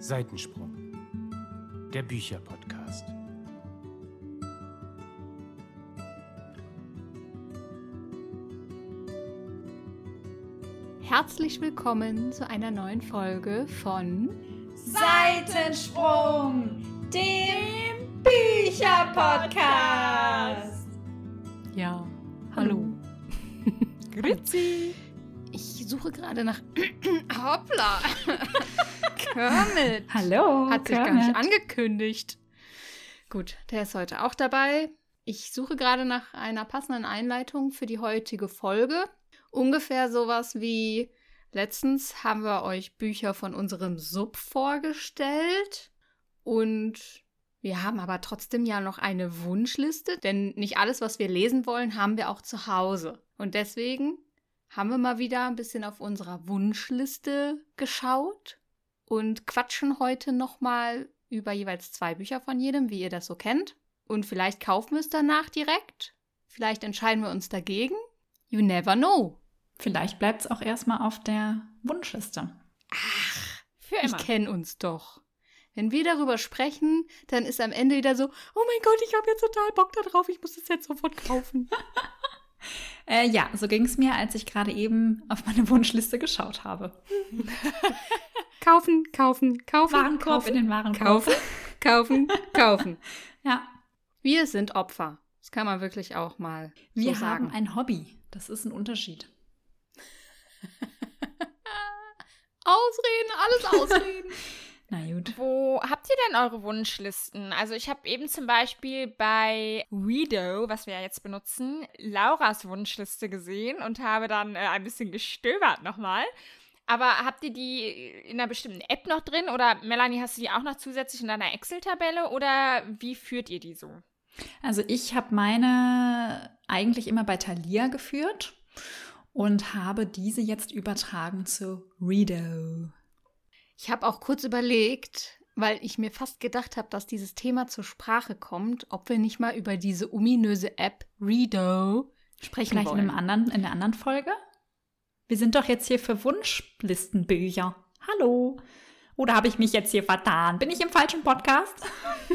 Seitensprung, der Bücherpodcast. Herzlich willkommen zu einer neuen Folge von Seitensprung, dem Bücherpodcast. Ja, hallo. Grüezi. Ich suche gerade nach Hoppla. Kermit. Hallo. Hat sich gar nicht angekündigt. Gut, der ist heute auch dabei. Ich suche gerade nach einer passenden Einleitung für die heutige Folge. Ungefähr sowas wie letztens haben wir euch Bücher von unserem Sub vorgestellt und wir haben aber trotzdem ja noch eine Wunschliste, denn nicht alles, was wir lesen wollen, haben wir auch zu Hause. Und deswegen haben wir mal wieder ein bisschen auf unserer Wunschliste geschaut und quatschen heute nochmal über jeweils zwei Bücher von jedem, wie ihr das so kennt. Und vielleicht kaufen wir es danach direkt. Vielleicht entscheiden wir uns dagegen. You never know. Vielleicht bleibt es auch erstmal auf der Wunschliste. Ach, für immer. Ich kenne uns doch. Wenn wir darüber sprechen, dann ist am Ende wieder so, oh mein Gott, ich habe jetzt total Bock darauf, ich muss es jetzt sofort kaufen. äh, ja, so ging es mir, als ich gerade eben auf meine Wunschliste geschaut habe. kaufen, kaufen, kaufen. Warenkorb kaufen, in den Warenkorb. Kaufen, kaufen, kaufen. ja. Wir sind Opfer. Das kann man wirklich auch mal Wir so sagen. haben ein Hobby. Das ist ein Unterschied. ausreden, alles ausreden. Na gut. Wo habt ihr denn eure Wunschlisten? Also ich habe eben zum Beispiel bei Redo, was wir ja jetzt benutzen, Lauras Wunschliste gesehen und habe dann äh, ein bisschen gestöbert nochmal. Aber habt ihr die in einer bestimmten App noch drin oder Melanie, hast du die auch noch zusätzlich in deiner Excel-Tabelle oder wie führt ihr die so? Also ich habe meine eigentlich immer bei Thalia geführt und habe diese jetzt übertragen zu Redo. Ich habe auch kurz überlegt, weil ich mir fast gedacht habe, dass dieses Thema zur Sprache kommt, ob wir nicht mal über diese ominöse App Redo sprechen Vielleicht wollen. in, einem anderen, in einer anderen Folge? Wir sind doch jetzt hier für Wunschlistenbücher. Hallo. Oder habe ich mich jetzt hier vertan? Bin ich im falschen Podcast?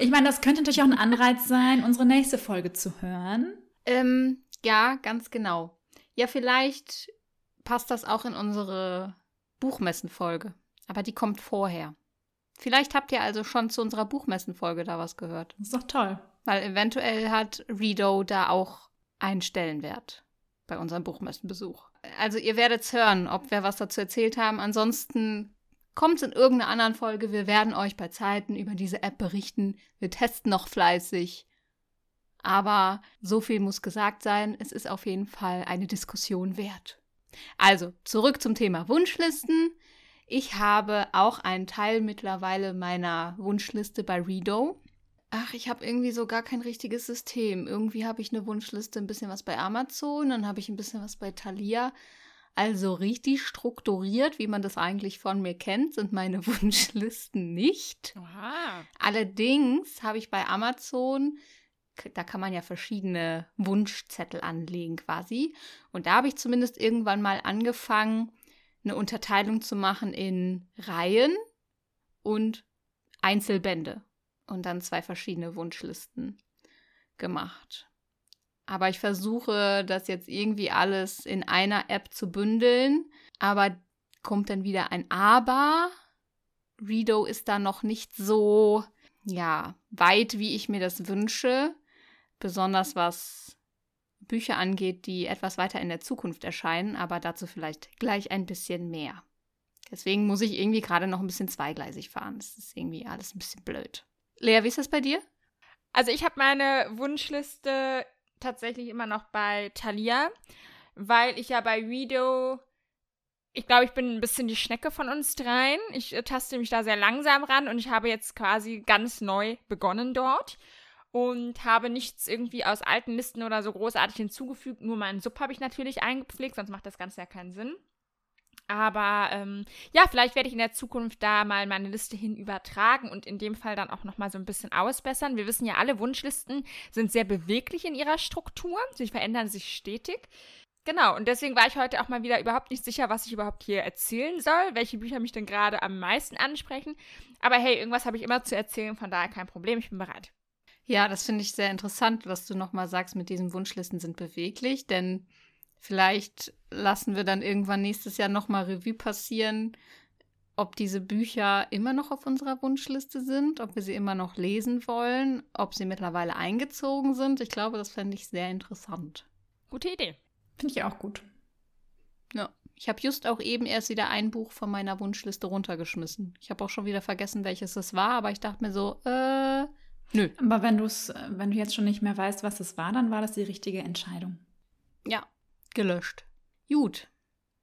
ich meine, das könnte natürlich auch ein Anreiz sein, unsere nächste Folge zu hören. Ähm, ja, ganz genau. Ja, vielleicht passt das auch in unsere Buchmessenfolge. Aber die kommt vorher. Vielleicht habt ihr also schon zu unserer Buchmessenfolge da was gehört. Das ist doch toll. Weil eventuell hat Redo da auch einen Stellenwert bei unserem Buchmessenbesuch. Also ihr werdet es hören, ob wir was dazu erzählt haben. Ansonsten kommt es in irgendeiner anderen Folge. Wir werden euch bei Zeiten über diese App berichten. Wir testen noch fleißig. Aber so viel muss gesagt sein. Es ist auf jeden Fall eine Diskussion wert. Also, zurück zum Thema Wunschlisten. Ich habe auch einen Teil mittlerweile meiner Wunschliste bei Redo. Ach, ich habe irgendwie so gar kein richtiges System. Irgendwie habe ich eine Wunschliste, ein bisschen was bei Amazon, dann habe ich ein bisschen was bei Thalia. Also richtig strukturiert, wie man das eigentlich von mir kennt, sind meine Wunschlisten nicht. Aha. Allerdings habe ich bei Amazon, da kann man ja verschiedene Wunschzettel anlegen quasi. Und da habe ich zumindest irgendwann mal angefangen, eine Unterteilung zu machen in Reihen und Einzelbände und dann zwei verschiedene Wunschlisten gemacht. Aber ich versuche das jetzt irgendwie alles in einer App zu bündeln. Aber kommt dann wieder ein Aber. Redo ist da noch nicht so, ja, weit, wie ich mir das wünsche. Besonders was Bücher angeht, die etwas weiter in der Zukunft erscheinen. Aber dazu vielleicht gleich ein bisschen mehr. Deswegen muss ich irgendwie gerade noch ein bisschen zweigleisig fahren. Das ist irgendwie alles ein bisschen blöd. Lea, wie ist das bei dir? Also ich habe meine Wunschliste tatsächlich immer noch bei Thalia, weil ich ja bei Redo, ich glaube, ich bin ein bisschen die Schnecke von uns dreien. Ich äh, taste mich da sehr langsam ran und ich habe jetzt quasi ganz neu begonnen dort und habe nichts irgendwie aus alten Listen oder so großartig hinzugefügt. Nur meinen Sub habe ich natürlich eingepflegt, sonst macht das Ganze ja keinen Sinn. Aber ähm, ja, vielleicht werde ich in der Zukunft da mal meine Liste hin übertragen und in dem Fall dann auch nochmal so ein bisschen ausbessern. Wir wissen ja alle, Wunschlisten sind sehr beweglich in ihrer Struktur. Sie verändern sich stetig. Genau, und deswegen war ich heute auch mal wieder überhaupt nicht sicher, was ich überhaupt hier erzählen soll, welche Bücher mich denn gerade am meisten ansprechen. Aber hey, irgendwas habe ich immer zu erzählen, von daher kein Problem, ich bin bereit. Ja, das finde ich sehr interessant, was du nochmal sagst mit diesen Wunschlisten sind beweglich, denn vielleicht lassen wir dann irgendwann nächstes Jahr nochmal Revue passieren, ob diese Bücher immer noch auf unserer Wunschliste sind, ob wir sie immer noch lesen wollen, ob sie mittlerweile eingezogen sind. Ich glaube, das fände ich sehr interessant. Gute Idee. Finde ich auch gut. Ja. Ich habe just auch eben erst wieder ein Buch von meiner Wunschliste runtergeschmissen. Ich habe auch schon wieder vergessen, welches es war, aber ich dachte mir so, äh, nö. Aber wenn du es, wenn du jetzt schon nicht mehr weißt, was es war, dann war das die richtige Entscheidung. Ja, gelöscht. Gut.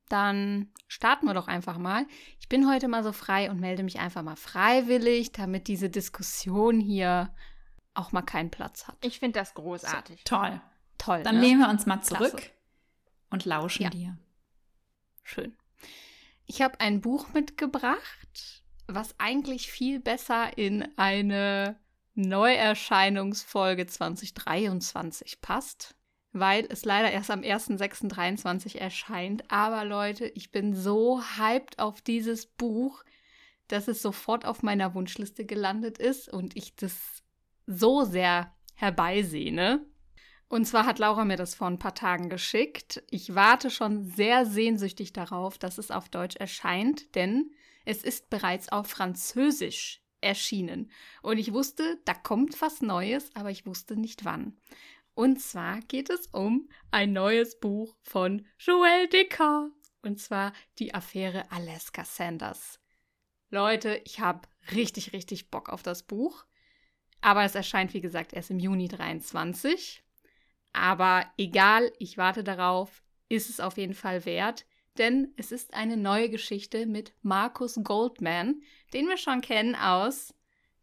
Dann starten wir doch einfach mal. Ich bin heute mal so frei und melde mich einfach mal freiwillig, damit diese Diskussion hier auch mal keinen Platz hat. Ich finde das großartig. So, toll. Toll. Dann ne? lehnen wir uns mal zurück Klasse. und lauschen Ja. dir. Schön. Ich habe ein Buch mitgebracht, was eigentlich viel besser in eine Neuerscheinungsfolge 2023 passt, weil es leider erst am 1.6.23 erscheint. Aber Leute, ich bin so hyped auf dieses Buch, dass es sofort auf meiner Wunschliste gelandet ist und ich das so sehr herbeisehne. Und zwar hat Laura mir das vor ein paar Tagen geschickt. Ich warte schon sehr sehnsüchtig darauf, dass es auf Deutsch erscheint, denn es ist bereits auf Französisch erschienen. Und ich wusste, da kommt was Neues, aber ich wusste nicht wann. Und zwar geht es um ein neues Buch von Joël Dicker. Und zwar die Affäre Alaska Sanders. Leute, ich habe richtig, richtig Bock auf das Buch. Aber es erscheint, wie gesagt, erst im Juni 23. Aber egal, ich warte darauf, ist es auf jeden Fall wert, denn es ist eine neue Geschichte mit Markus Goldman, den wir schon kennen aus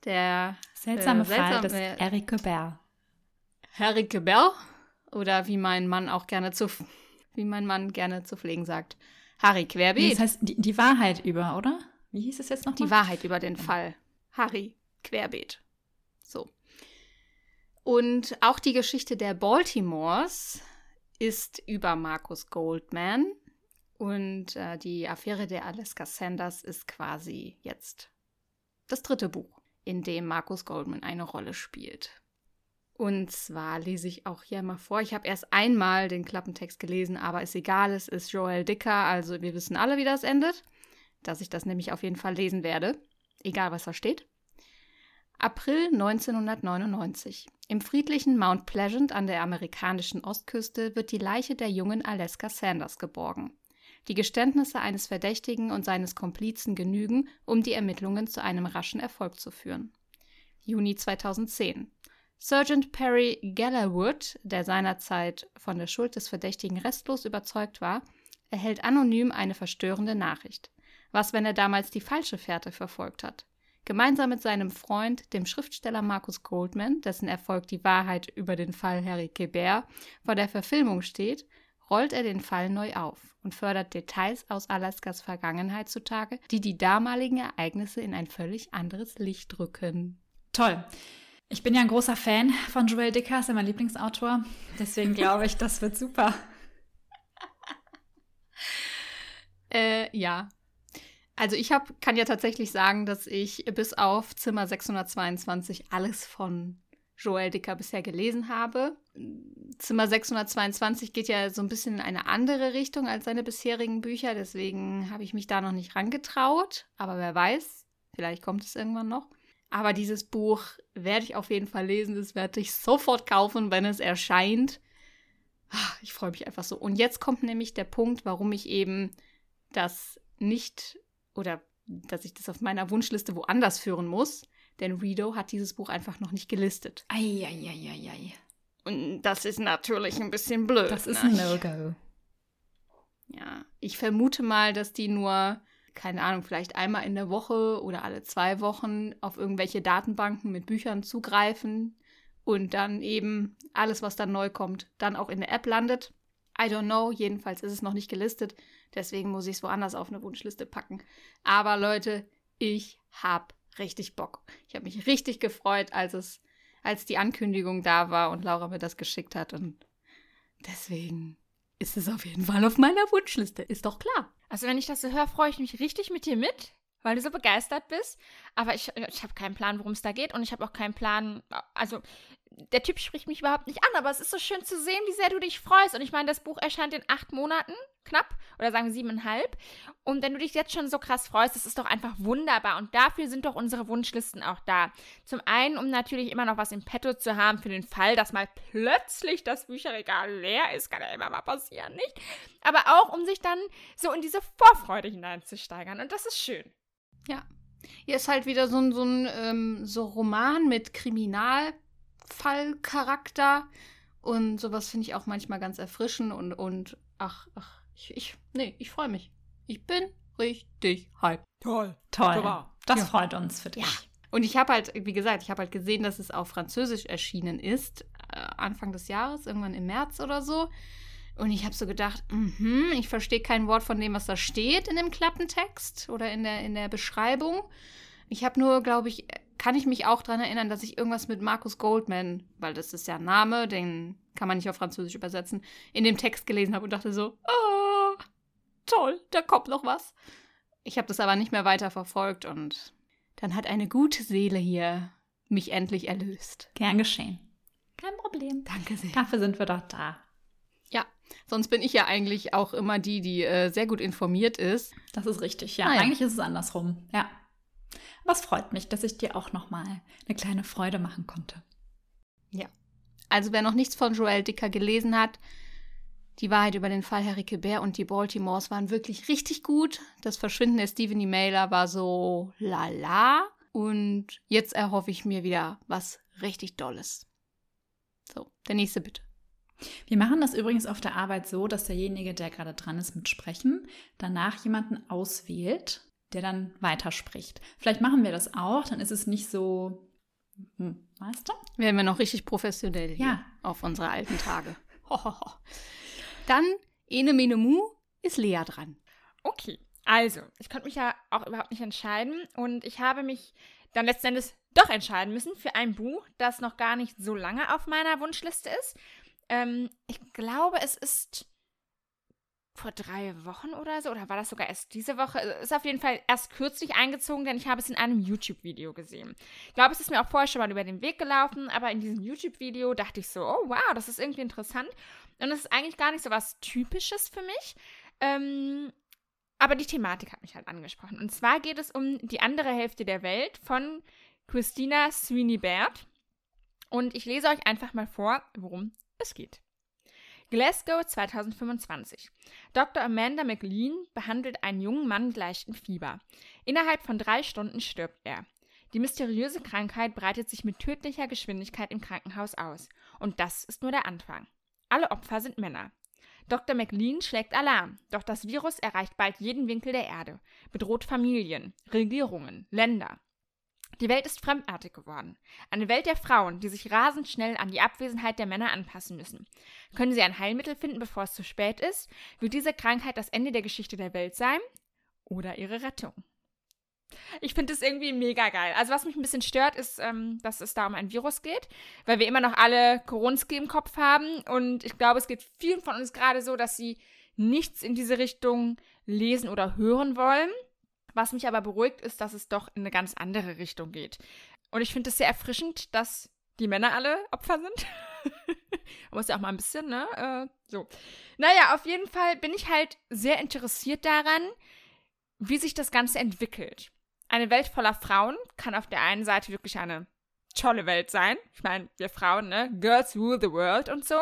der Seltsame Äh, Fall des seltsame- Eric Gobert. Harry Bell oder wie mein Mann auch gerne zu wie mein Mann gerne zu pflegen sagt, Harry Nee, Querbeet. das heißt die, die Wahrheit über, oder? Wie hieß es jetzt noch? Die Wahrheit über den Fall. Harry Querbeet. So. Und auch die Geschichte der Baltimores ist über Markus Goldman. Und äh, die Affäre der Alaska Sanders ist quasi jetzt das dritte Buch, in dem Markus Goldman eine Rolle spielt. Und zwar lese ich auch hier mal vor. Ich habe erst einmal den Klappentext gelesen, aber ist egal, es ist Joel Dicker, also wir wissen alle, wie das endet. Dass ich das nämlich auf jeden Fall lesen werde, egal was da steht. April 1999. Im friedlichen Mount Pleasant an der amerikanischen Ostküste wird die Leiche der jungen Alaska Sanders geborgen. Die Geständnisse eines Verdächtigen und seines Komplizen genügen, um die Ermittlungen zu einem raschen Erfolg zu führen. Juni 2010. Sergeant Perry Gallerwood, der seinerzeit von der Schuld des Verdächtigen restlos überzeugt war, erhält anonym eine verstörende Nachricht. Was, wenn er damals die falsche Fährte verfolgt hat? Gemeinsam mit seinem Freund, dem Schriftsteller Markus Goldman, dessen Erfolg die Wahrheit über den Fall Harry Quebert vor der Verfilmung steht, rollt er den Fall neu auf und fördert Details aus Alaskas Vergangenheit zutage, die die damaligen Ereignisse in ein völlig anderes Licht rücken. Toll. Ich bin ja ein großer Fan von Joel Dicker, ist ja mein Lieblingsautor. Deswegen glaube ich, das wird super. Äh, ja. Also ich hab, kann ja tatsächlich sagen, dass ich bis auf Zimmer 622 alles von Joel Dicker bisher gelesen habe. Zimmer 622 geht ja so ein bisschen in eine andere Richtung als seine bisherigen Bücher, deswegen habe ich mich da noch nicht rangetraut. Aber wer weiß, vielleicht kommt es irgendwann noch. Aber dieses Buch werde ich auf jeden Fall lesen. Das werde ich sofort kaufen, wenn es erscheint. Ah, Ich freue mich einfach so. Und jetzt kommt nämlich der Punkt, warum ich eben das nicht oder dass ich das auf meiner Wunschliste woanders führen muss. Denn Rido hat dieses Buch einfach noch nicht gelistet. Eieieiei. Und das ist natürlich ein bisschen blöd. Das ist ne? ein No-Go. Ja, ich vermute mal, dass die nur, keine Ahnung, vielleicht einmal in der Woche oder alle zwei Wochen auf irgendwelche Datenbanken mit Büchern zugreifen und dann eben alles, was dann neu kommt, dann auch in der App landet. I don't know, jedenfalls ist es noch nicht gelistet, deswegen muss ich es woanders auf eine Wunschliste packen. Aber Leute, ich hab richtig Bock. Ich habe mich richtig gefreut, als es, als die Ankündigung da war und Laura mir das geschickt hat und deswegen ist es auf jeden Fall auf meiner Wunschliste. Ist doch klar. Also wenn ich das so höre, freue ich mich richtig mit dir mit, weil du so begeistert bist. Aber ich, ich habe keinen Plan, worum es da geht und ich habe auch keinen Plan. Also der Typ spricht mich überhaupt nicht an, aber es ist so schön zu sehen, wie sehr du dich freust. Und ich meine, das Buch erscheint in acht Monaten, knapp, oder sagen wir siebeneinhalb. Und wenn du dich jetzt schon so krass freust, das ist doch einfach wunderbar. Und dafür sind doch unsere Wunschlisten auch da. Zum einen, um natürlich immer noch was im Petto zu haben für den Fall, dass mal plötzlich das Bücherregal leer ist. Kann ja immer mal passieren, nicht? Aber auch, um sich dann so in diese Vorfreude hineinzusteigern. Und das ist schön. Ja. Hier ist halt wieder so ein, so ein ähm, so Roman mit Kriminal. Fallcharakter. Und sowas finde ich auch manchmal ganz erfrischend und, und ach, ach, ich, ich nee, ich freue mich. Ich bin richtig hype. Toll. Toll. Super. Das ja. freut uns für dich. Ja. Und ich habe halt, wie gesagt, ich habe halt gesehen, dass es auf Französisch erschienen ist, äh, Anfang des Jahres, irgendwann im März oder so. Und ich habe so gedacht, mh, ich verstehe kein Wort von dem, was da steht in dem Klappentext oder in der, in der Beschreibung. Ich habe nur, glaube ich, kann ich mich auch daran erinnern, dass ich irgendwas mit Markus Goldman, weil das ist ja ein Name, den kann man nicht auf Französisch übersetzen, in dem Text gelesen habe und dachte so, oh, toll, da kommt noch was. Ich habe das aber nicht mehr weiter verfolgt und dann hat eine gute Seele hier mich endlich erlöst. Gern geschehen. Kein Problem. Danke sehr. Dafür sind wir doch da. Ja, sonst bin ich ja eigentlich auch immer die, die äh, sehr gut informiert ist. Das ist richtig, ja. Ah, ja. Eigentlich ist es andersrum, ja. Aber es freut mich, dass ich dir auch nochmal eine kleine Freude machen konnte. Ja. Also wer noch nichts von Joel Dicker gelesen hat, die Wahrheit über den Fall Harry Bär und die Baltimores waren wirklich richtig gut. Das Verschwinden der Stephanie Mailer war so lala. Und jetzt erhoffe ich mir wieder was richtig Dolles. So, der nächste bitte. Wir machen das übrigens auf der Arbeit so, dass derjenige, der gerade dran ist mit Sprechen, danach jemanden auswählt, der dann weiterspricht. Vielleicht machen wir das auch, dann ist es nicht so, hm, weißt du? Werden wir noch richtig professionell hier ja. auf unsere alten Tage. dann, Ene Mene Mu, ist Lea dran. Okay, also, ich konnte mich ja auch überhaupt nicht entscheiden und ich habe mich dann letzten Endes doch entscheiden müssen für ein Buch, das noch gar nicht so lange auf meiner Wunschliste ist. Ähm, ich glaube, es ist vor drei Wochen oder so, oder war das sogar erst diese Woche? Ist auf jeden Fall erst kürzlich eingezogen, denn ich habe es in einem YouTube-Video gesehen. Ich glaube, es ist mir auch vorher schon mal über den Weg gelaufen, aber in diesem YouTube-Video dachte ich so, oh wow, das ist irgendwie interessant. Und es ist eigentlich gar nicht so was Typisches für mich. Ähm, aber die Thematik hat mich halt angesprochen. Und zwar geht es um die andere Hälfte der Welt von Christina Sweeney Baird. Und ich lese euch einfach mal vor, worum es geht. Glasgow 2025. Dr. Amanda McLean behandelt einen jungen Mann mit leichtem Fieber. Innerhalb von drei Stunden stirbt er. Die mysteriöse Krankheit breitet sich mit tödlicher Geschwindigkeit im Krankenhaus aus. Und das ist nur der Anfang. Alle Opfer sind Männer. Dr. McLean schlägt Alarm, doch das Virus erreicht bald jeden Winkel der Erde, bedroht Familien, Regierungen, Länder. Die Welt ist fremdartig geworden. Eine Welt der Frauen, die sich rasend schnell an die Abwesenheit der Männer anpassen müssen. Können sie ein Heilmittel finden, bevor es zu spät ist? Wird diese Krankheit das Ende der Geschichte der Welt sein? Oder ihre Rettung? Ich finde es irgendwie mega geil. Also, was mich ein bisschen stört, ist, ähm, dass es da um ein Virus geht, weil wir immer noch alle Koronski im Kopf haben. Und ich glaube, es geht vielen von uns gerade so, dass sie nichts in diese Richtung lesen oder hören wollen. Was mich aber beruhigt, ist, dass es doch in eine ganz andere Richtung geht. Und ich finde es sehr erfrischend, dass die Männer alle Opfer sind. Man muss ja auch mal ein bisschen, ne? Äh, so. Naja, auf jeden Fall bin ich halt sehr interessiert daran, wie sich das Ganze entwickelt. Eine Welt voller Frauen kann auf der einen Seite wirklich eine tolle Welt sein. Ich meine, wir Frauen, ne? Girls rule the world und so.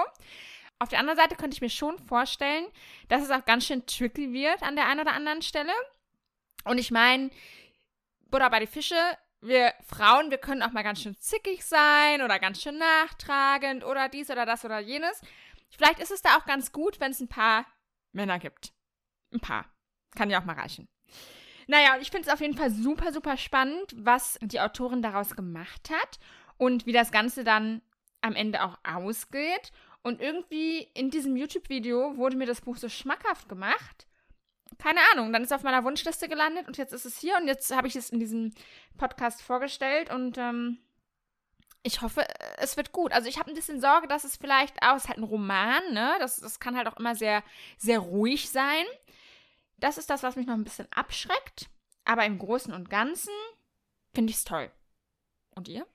Auf der anderen Seite könnte ich mir schon vorstellen, dass es auch ganz schön tricky wird an der einen oder anderen Stelle. Und ich meine, Buddha bei die Fische, wir Frauen, wir können auch mal ganz schön zickig sein oder ganz schön nachtragend oder dies oder das oder jenes. Vielleicht ist es da auch ganz gut, wenn es ein paar Männer gibt. Ein paar. Kann ja auch mal reichen. Naja, und ich finde es auf jeden Fall super, super spannend, was die Autorin daraus gemacht hat und wie das Ganze dann am Ende auch ausgeht. Und irgendwie in diesem YouTube-Video wurde mir das Buch so schmackhaft gemacht, keine Ahnung, dann ist es auf meiner Wunschliste gelandet und jetzt ist es hier und jetzt habe ich es in diesem Podcast vorgestellt und ähm, ich hoffe, es wird gut. Also ich habe ein bisschen Sorge, dass es vielleicht auch, es ist halt ein Roman, ne? Das, das kann halt auch immer sehr, sehr ruhig sein. Das ist das, was mich noch ein bisschen abschreckt. Aber im Großen und Ganzen finde ich es toll. Und ihr?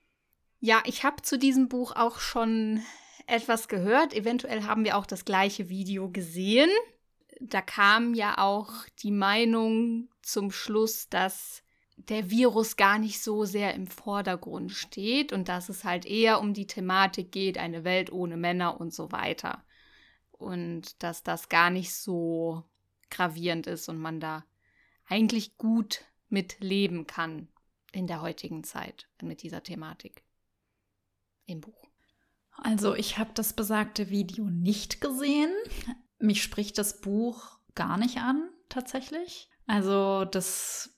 Ja, ich habe zu diesem Buch auch schon etwas gehört. Eventuell haben wir auch das gleiche Video gesehen. Da kam ja auch die Meinung zum Schluss, dass der Virus gar nicht so sehr im Vordergrund steht und dass es halt eher um die Thematik geht, eine Welt ohne Männer und so weiter. Und dass das gar nicht so gravierend ist und man da eigentlich gut mit leben kann in der heutigen Zeit mit dieser Thematik im Buch. Also ich habe das besagte Video nicht gesehen. Mich spricht das Buch gar nicht an, tatsächlich. Also das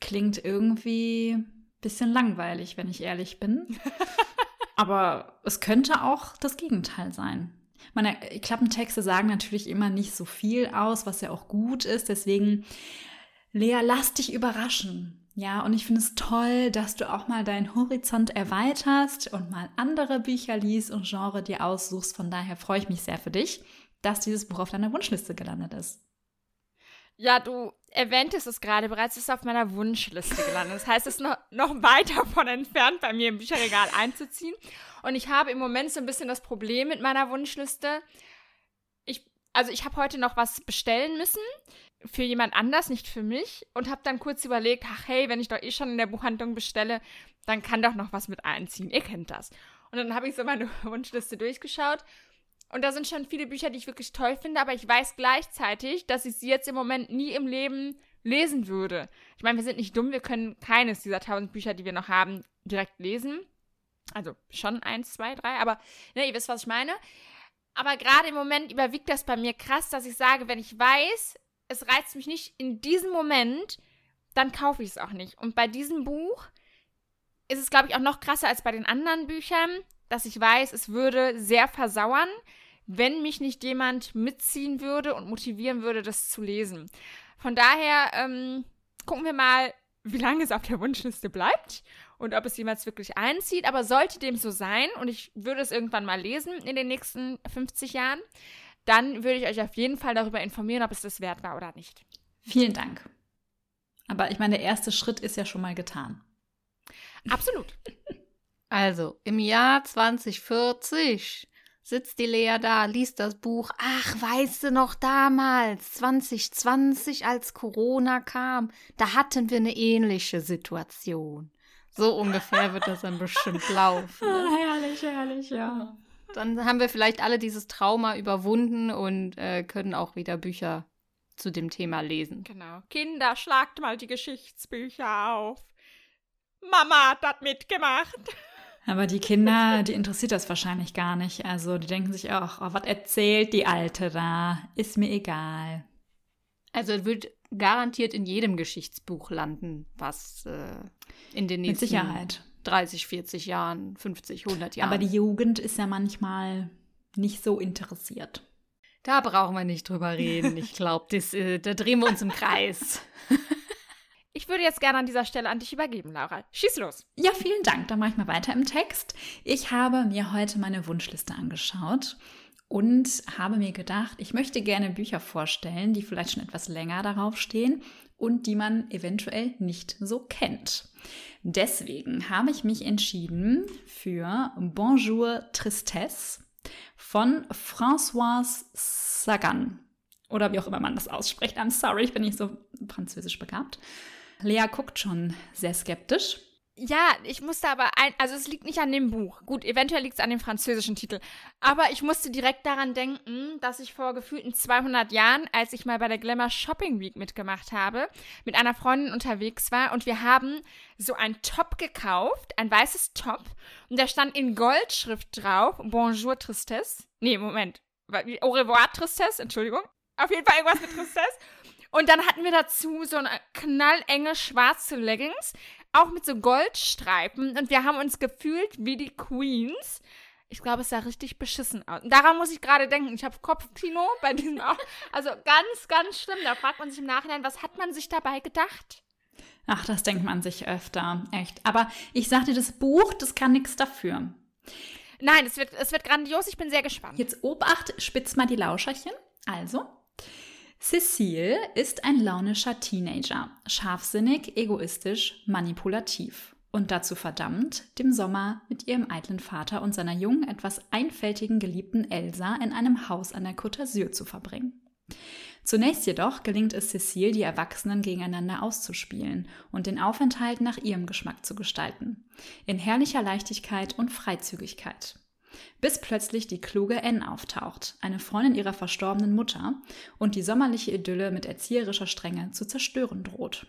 klingt irgendwie ein bisschen langweilig, wenn ich ehrlich bin. Aber es könnte auch das Gegenteil sein. Meine Klappentexte sagen natürlich immer nicht so viel aus, was ja auch gut ist. Deswegen, Lea, lass dich überraschen. Ja, und ich finde es toll, dass du auch mal deinen Horizont erweiterst und mal andere Bücher liest und Genre dir aussuchst. Von daher freue ich mich sehr für dich, dass dieses Buch auf deiner Wunschliste gelandet ist. Ja, du erwähntest es gerade bereits, es ist auf meiner Wunschliste gelandet. Das heißt, es ist noch, noch weit davon entfernt, bei mir im Bücherregal einzuziehen. Und ich habe im Moment so ein bisschen das Problem mit meiner Wunschliste. Ich, also ich habe heute noch was bestellen müssen für jemand anders, nicht für mich. Und habe dann kurz überlegt, ach hey, wenn ich doch eh schon in der Buchhandlung bestelle, dann kann doch noch was mit einziehen. Ihr kennt das. Und dann habe ich so meine Wunschliste durchgeschaut und da sind schon viele Bücher, die ich wirklich toll finde, aber ich weiß gleichzeitig, dass ich sie jetzt im Moment nie im Leben lesen würde. Ich meine, wir sind nicht dumm, wir können keines dieser tausend Bücher, die wir noch haben, direkt lesen. Also schon eins, zwei, drei, aber ne, ihr wisst, was ich meine. Aber gerade im Moment überwiegt das bei mir krass, dass ich sage, wenn ich weiß, es reizt mich nicht in diesem Moment, dann kaufe ich es auch nicht. Und bei diesem Buch ist es, glaube ich, auch noch krasser als bei den anderen Büchern dass ich weiß, es würde sehr versauern, wenn mich nicht jemand mitziehen würde und motivieren würde, das zu lesen. Von daher ähm, gucken wir mal, wie lange es auf der Wunschliste bleibt und ob es jemals wirklich einzieht. Aber sollte dem so sein und ich würde es irgendwann mal lesen in den nächsten 50 Jahren, dann würde ich euch auf jeden Fall darüber informieren, ob es das wert war oder nicht. Vielen Dank. Aber ich meine, der erste Schritt ist ja schon mal getan. Absolut. Also, im Jahr 2040 sitzt die Lea da, liest das Buch. Ach, weißt du noch damals, 2020, als Corona kam, da hatten wir eine ähnliche Situation. So ungefähr wird das dann bestimmt laufen. Ne? Herrlich, herrlich, ja. Dann haben wir vielleicht alle dieses Trauma überwunden und äh, können auch wieder Bücher zu dem Thema lesen. Genau. Kinder, schlagt mal die Geschichtsbücher auf. Mama hat das mitgemacht. Aber die Kinder, die interessiert das wahrscheinlich gar nicht. Also die denken sich auch, oh, was erzählt die Alte da? Ist mir egal. Also es wird garantiert in jedem Geschichtsbuch landen, was äh, in den nächsten Mit Sicherheit. 30, 40 Jahren, 50, 100 Jahren. Aber die Jugend ist ja manchmal nicht so interessiert. Da brauchen wir nicht drüber reden. Ich glaube, äh, da drehen wir uns im Kreis. Ich würde jetzt gerne an dieser Stelle an dich übergeben, Laura. Schieß los. Ja, vielen Dank. Dann mache ich mal weiter im Text. Ich habe mir heute meine Wunschliste angeschaut und habe mir gedacht, ich möchte gerne Bücher vorstellen, die vielleicht schon etwas länger darauf stehen und die man eventuell nicht so kennt. Deswegen habe ich mich entschieden für Bonjour Tristesse von Françoise Sagan. Oder wie auch immer man das ausspricht. I'm sorry, ich bin nicht so französisch begabt. Lea guckt schon sehr skeptisch. Ja, ich musste aber ein, also es liegt nicht an dem Buch. Gut, eventuell liegt es an dem französischen Titel. Aber ich musste direkt daran denken, dass ich vor gefühlten 200 Jahren, als ich mal bei der Glamour Shopping Week mitgemacht habe, mit einer Freundin unterwegs war und wir haben so ein Top gekauft, ein weißes Top und da stand in Goldschrift drauf, Bonjour Tristesse. Nee, Moment. Au revoir Tristesse, Entschuldigung. Auf jeden Fall irgendwas mit Tristesse. Und dann hatten wir dazu so eine knallenge schwarze Leggings, auch mit so Goldstreifen. Und wir haben uns gefühlt wie die Queens. Ich glaube, es sah richtig beschissen aus. Und daran muss ich gerade denken. Ich habe Kopfkino bei diesem auch. Also ganz, ganz schlimm. Da fragt man sich im Nachhinein, was hat man sich dabei gedacht? Ach, das denkt man sich öfter, echt. Aber ich sagte, das Buch, das kann nichts dafür. Nein, es wird, es wird grandios. Ich bin sehr gespannt. Jetzt Obacht, spitz mal die Lauscherchen. Also, Cecile ist ein launischer Teenager, scharfsinnig, egoistisch, manipulativ und dazu verdammt, dem Sommer mit ihrem eitlen Vater und seiner jungen, etwas einfältigen Geliebten Elsa in einem Haus an der Côte d'Azur zu verbringen. Zunächst jedoch gelingt es Cecile, die Erwachsenen gegeneinander auszuspielen und den Aufenthalt nach ihrem Geschmack zu gestalten. In herrlicher Leichtigkeit und Freizügigkeit. Bis plötzlich die kluge Anne auftaucht, eine Freundin ihrer verstorbenen Mutter, und die sommerliche Idylle mit erzieherischer Strenge zu zerstören droht.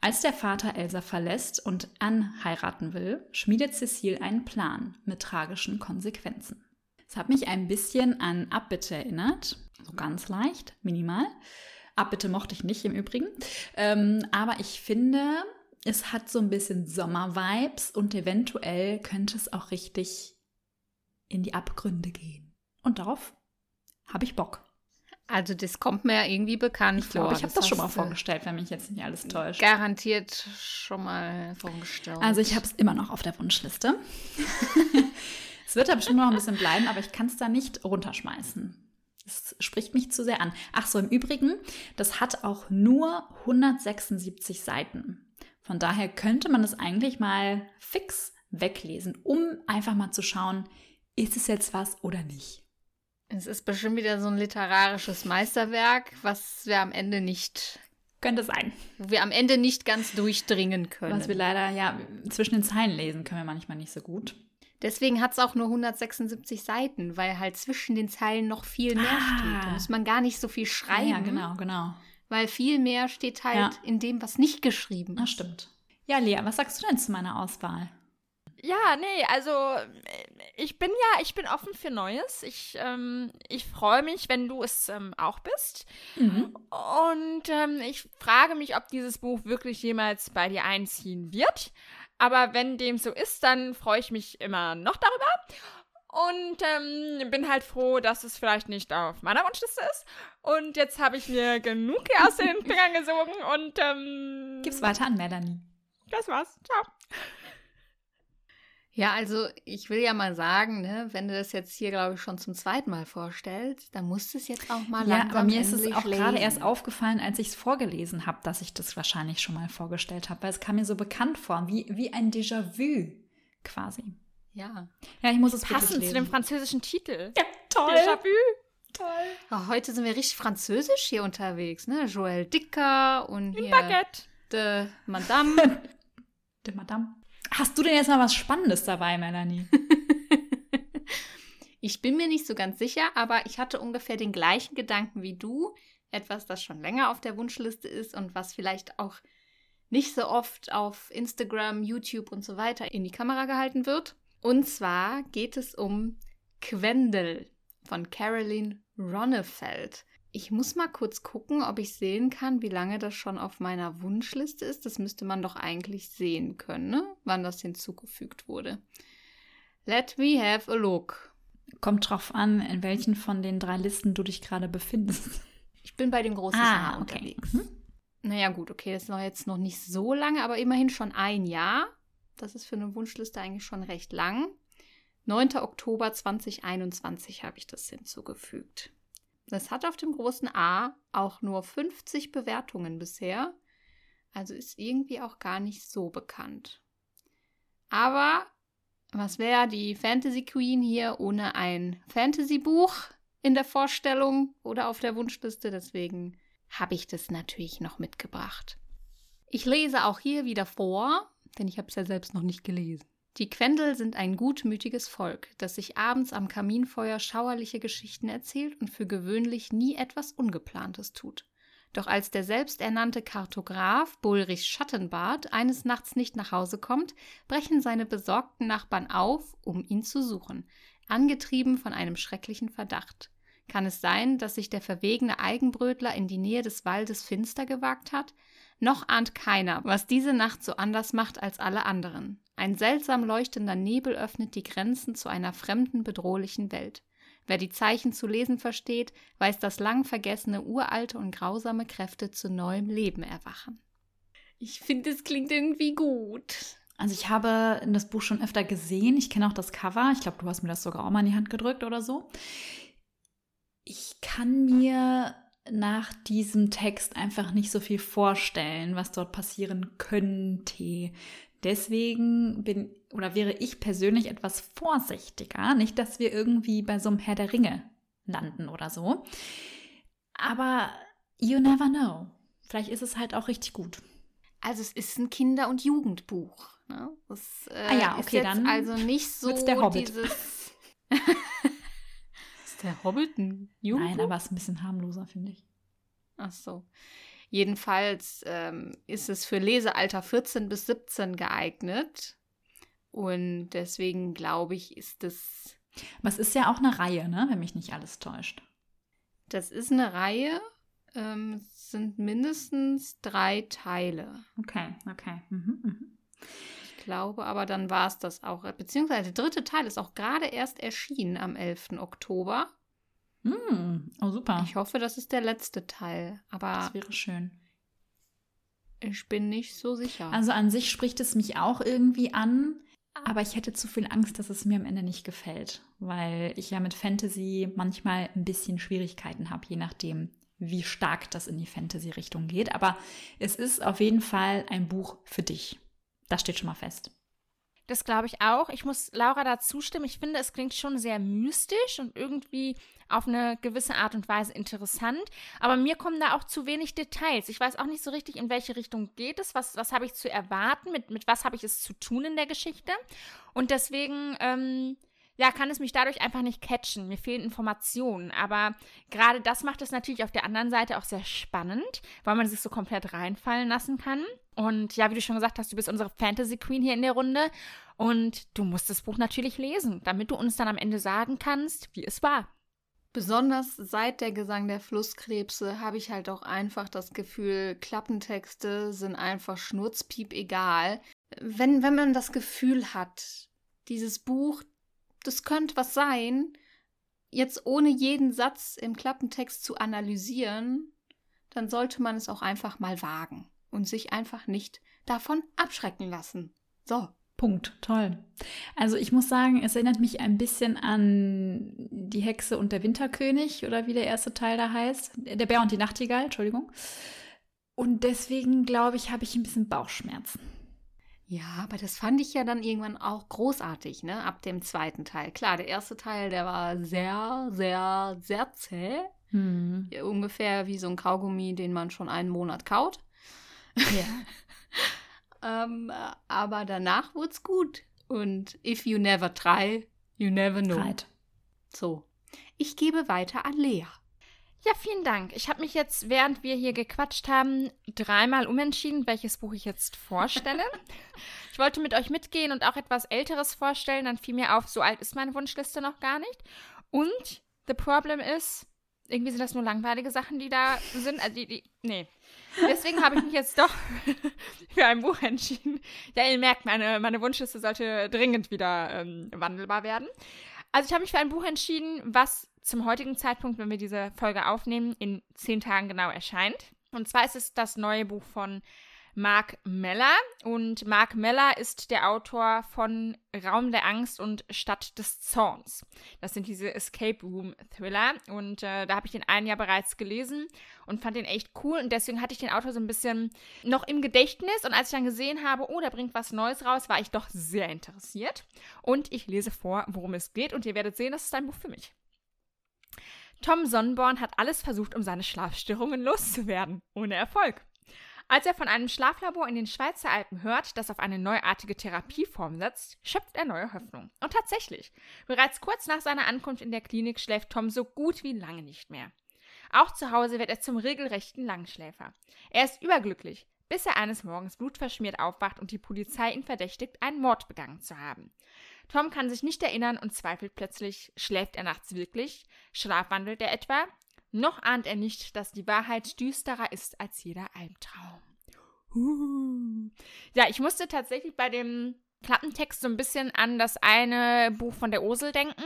Als der Vater Elsa verlässt und Anne heiraten will, schmiedet Cecile einen Plan mit tragischen Konsequenzen. Es hat mich ein bisschen an Abbitte erinnert, so ganz leicht, minimal. Abbitte mochte ich nicht im Übrigen. Ähm, aber ich finde, es hat so ein bisschen Sommer-Vibes und eventuell könnte es auch richtig in die Abgründe gehen. Und darauf habe ich Bock. Also das kommt mir ja irgendwie bekannt Ich glaube, vor. ich habe das schon mal vorgestellt, wenn mich jetzt nicht alles täuscht. Garantiert schon mal vorgestellt. Also ich habe es immer noch auf der Wunschliste. es wird da bestimmt noch ein bisschen bleiben, aber ich kann es da nicht runterschmeißen. Es spricht mich zu sehr an. Ach so, im Übrigen, das hat auch nur 176 Seiten. Von daher könnte man es eigentlich mal fix weglesen, um einfach mal zu schauen, ist es jetzt was oder nicht. Es ist bestimmt wieder so ein literarisches Meisterwerk, was wir am Ende nicht, Könnte sein. wo wir am Ende nicht ganz durchdringen können. Was wir leider, ja, zwischen den Zeilen lesen können wir manchmal nicht so gut. Deswegen hat es auch nur 176 Seiten, weil halt zwischen den Zeilen noch viel mehr Ah. steht. Da muss man gar nicht so viel schreiben. Ja, genau, genau. Weil viel mehr steht halt Ja. in dem, was nicht geschrieben Das ist. stimmt. Ja, Lea, was sagst du denn zu meiner Auswahl? Ja, nee, also äh, ich bin ja, ich bin offen für Neues. Ich, ähm, ich freue mich, wenn du es ähm, auch bist. Mhm. Und ähm, ich frage mich, ob dieses Buch wirklich jemals bei dir einziehen wird. Aber wenn dem so ist, dann freue ich mich immer noch darüber. Und ähm, bin halt froh, dass es vielleicht nicht auf meiner Wunschliste ist. Und jetzt habe ich mir genug hier aus den Fingern gesogen und ähm, Gib's weiter an Melanie. Das war's. Ciao. Ja, also ich will ja mal sagen, ne, wenn du das jetzt hier, glaube ich, schon zum zweiten Mal vorstellst, dann musst du es jetzt auch mal Ja, langsam aber mir ist es auch gerade erst aufgefallen, als ich es vorgelesen habe, dass ich das wahrscheinlich schon mal vorgestellt habe, weil es kam mir so bekannt vor, wie, wie ein Déjà-vu quasi. Ja. Ja, ich muss es Passend zu dem französischen Titel. Ja, toll. Déjà-vu. Ja, heute sind wir richtig französisch hier unterwegs, ne? Joël Dicker und hier Baguette. de Madame. De Madame. Hast du denn jetzt mal was Spannendes dabei, Melanie? ich bin mir nicht so ganz sicher, aber ich hatte ungefähr den gleichen Gedanken wie du. Etwas, das schon länger auf der Wunschliste ist und was vielleicht auch nicht so oft auf Instagram, YouTube und so weiter in die Kamera gehalten wird. Und zwar geht es um Quendel von Caroline Ronnefeld. Ich muss mal kurz gucken, ob ich sehen kann, wie lange das schon auf meiner Wunschliste ist. Das müsste man doch eigentlich sehen können, ne? wann das hinzugefügt wurde. Let me have a look. Kommt drauf an, in welchen von den drei Listen du dich gerade befindest. Ich bin bei dem großen Ah, okay. unterwegs. Mhm. Naja, gut, okay, das ist noch jetzt noch nicht so lange, aber immerhin schon ein Jahr. Das ist für eine Wunschliste eigentlich schon recht lang. 9. Oktober 2021 habe ich das hinzugefügt. Das hat auf dem großen A auch nur 50 Bewertungen bisher. Also ist irgendwie auch gar nicht so bekannt. Aber was wäre die Fantasy Queen hier ohne ein Fantasy-Buch in der Vorstellung oder auf der Wunschliste? Deswegen habe ich das natürlich noch mitgebracht. Ich lese auch hier wieder vor, denn ich habe es ja selbst noch nicht gelesen. Die Quendel sind ein gutmütiges Volk, das sich abends am Kaminfeuer schauerliche Geschichten erzählt und für gewöhnlich nie etwas Ungeplantes tut. Doch als der selbsternannte Kartograf Bulrich Schattenbart eines Nachts nicht nach Hause kommt, brechen seine besorgten Nachbarn auf, um ihn zu suchen, angetrieben von einem schrecklichen Verdacht. Kann es sein, dass sich der verwegene Eigenbrötler in die Nähe des Waldes finster gewagt hat? Noch ahnt keiner, was diese Nacht so anders macht als alle anderen. Ein seltsam leuchtender Nebel öffnet die Grenzen zu einer fremden, bedrohlichen Welt. Wer die Zeichen zu lesen versteht, weiß, dass lang vergessene, uralte und grausame Kräfte zu neuem Leben erwachen. Ich finde, es klingt irgendwie gut. Also ich habe das Buch schon öfter gesehen. Ich kenne auch das Cover. Ich glaube, du hast mir das sogar auch mal in die Hand gedrückt oder so. Ich kann mir nach diesem Text einfach nicht so viel vorstellen, was dort passieren könnte. Deswegen bin oder wäre ich persönlich etwas vorsichtiger. Nicht, dass wir irgendwie bei so einem Herr der Ringe landen oder so. Aber you never know. Vielleicht ist es halt auch richtig gut. Also es ist ein Kinder- und Jugendbuch. Ne? Das äh, Ah ja, ist okay, jetzt dann also nicht so der Hobbit. dieses. ist der Hobbit ein Jugendbuch? Nein, aber es ist ein bisschen harmloser, finde ich. Ach so. Jedenfalls ähm, ist es für Lesealter 14 bis 17 geeignet. Und deswegen glaube ich, ist es. Aber es ist ja auch eine Reihe, ne? wenn mich nicht alles täuscht. Das ist eine Reihe. Ähm, es sind mindestens drei Teile. Okay, okay. Mhm, mhm. Ich glaube, aber dann war es das auch. Beziehungsweise der dritte Teil ist auch gerade erst erschienen am 11. Oktober. Mm, oh, super. Ich hoffe, das ist der letzte Teil. Aber das wäre schön. ich bin nicht so sicher. Also an sich spricht es mich auch irgendwie an, aber ich hätte zu viel Angst, dass es mir am Ende nicht gefällt, weil ich ja mit Fantasy manchmal ein bisschen Schwierigkeiten habe, je nachdem, wie stark das in die Fantasy-Richtung geht. Aber es ist auf jeden Fall ein Buch für dich. Das steht schon mal fest. Das glaube ich auch. Ich muss Laura da zustimmen. Ich finde, es klingt schon sehr mystisch und irgendwie auf eine gewisse Art und Weise interessant. Aber mir kommen da auch zu wenig Details. Ich weiß auch nicht so richtig, in welche Richtung geht es. Was, was habe ich zu erwarten? Mit, mit was habe ich es zu tun in der Geschichte? Und deswegen, ähm, ja, kann es mich dadurch einfach nicht catchen. Mir fehlen Informationen. Aber gerade das macht es natürlich auf der anderen Seite auch sehr spannend, weil man sich so komplett reinfallen lassen kann. Und ja, wie du schon gesagt hast, du bist unsere Fantasy Queen hier in der Runde. Und du musst das Buch natürlich lesen, damit du uns dann am Ende sagen kannst, wie es war. Besonders seit der Gesang der Flusskrebse habe ich halt auch einfach das Gefühl, Klappentexte sind einfach schnurzpiep egal. Wenn, wenn man das Gefühl hat, dieses Buch, das könnte was sein, jetzt ohne jeden Satz im Klappentext zu analysieren, dann sollte man es auch einfach mal wagen und sich einfach nicht davon abschrecken lassen. So. Punkt, toll. Also ich muss sagen, es erinnert mich ein bisschen an Die Hexe und der Winterkönig oder wie der erste Teil da heißt. Der Bär und die Nachtigall, Entschuldigung. Und deswegen glaube ich, habe ich ein bisschen Bauchschmerzen. Ja, aber das fand ich ja dann irgendwann auch großartig, ne? Ab dem zweiten Teil. Klar, der erste Teil, der war sehr, sehr, sehr zäh. Hm. Ja, ungefähr wie so ein Kaugummi, den man schon einen Monat kaut. Ja. Ähm, äh, aber danach wurde es gut. Und if you never try, you never know. Right. So. Ich gebe weiter an Lea. Ja, vielen Dank. Ich habe mich jetzt, während wir hier gequatscht haben, dreimal umentschieden, welches Buch ich jetzt vorstelle. ich wollte mit euch mitgehen und auch etwas Älteres vorstellen. Dann fiel mir auf, so alt ist meine Wunschliste noch gar nicht. Und the problem ist, irgendwie sind das nur langweilige Sachen, die da sind. Also die, die, nee. Deswegen habe ich mich jetzt doch für ein Buch entschieden. Ja, ihr merkt, meine, meine Wunschliste sollte dringend wieder ähm, wandelbar werden. Also ich habe mich für ein Buch entschieden, was zum heutigen Zeitpunkt, wenn wir diese Folge aufnehmen, in zehn Tagen genau erscheint. Und zwar ist es das neue Buch von Mark Meller. Und Mark Meller ist der Autor von Raum der Angst und Stadt des Zorns. Das sind diese Escape Room Thriller. Und äh, da habe ich den einen ja bereits gelesen und fand den echt cool. Und deswegen hatte ich den Autor so ein bisschen noch im Gedächtnis. Und als ich dann gesehen habe, oh, da bringt was Neues raus, war ich doch sehr interessiert. Und ich lese vor, worum es geht. Und ihr werdet sehen, das ist ein Buch für mich. Tom Sonnenborn hat alles versucht, um seine Schlafstörungen loszuwerden. Ohne Erfolg. Als er von einem Schlaflabor in den Schweizer Alpen hört, das auf eine neuartige Therapieform setzt, schöpft er neue Hoffnung. Und tatsächlich, bereits kurz nach seiner Ankunft in der Klinik schläft Tom so gut wie lange nicht mehr. Auch zu Hause wird er zum regelrechten Langschläfer. Er ist überglücklich, bis er eines Morgens blutverschmiert aufwacht und die Polizei ihn verdächtigt, einen Mord begangen zu haben. Tom kann sich nicht erinnern und zweifelt plötzlich, schläft er nachts wirklich? Schlafwandelt er etwa? Noch ahnt er nicht, dass die Wahrheit düsterer ist als jeder Albtraum. Uh. Ja, ich musste tatsächlich bei dem Klappentext so ein bisschen an das eine Buch von der Osel denken,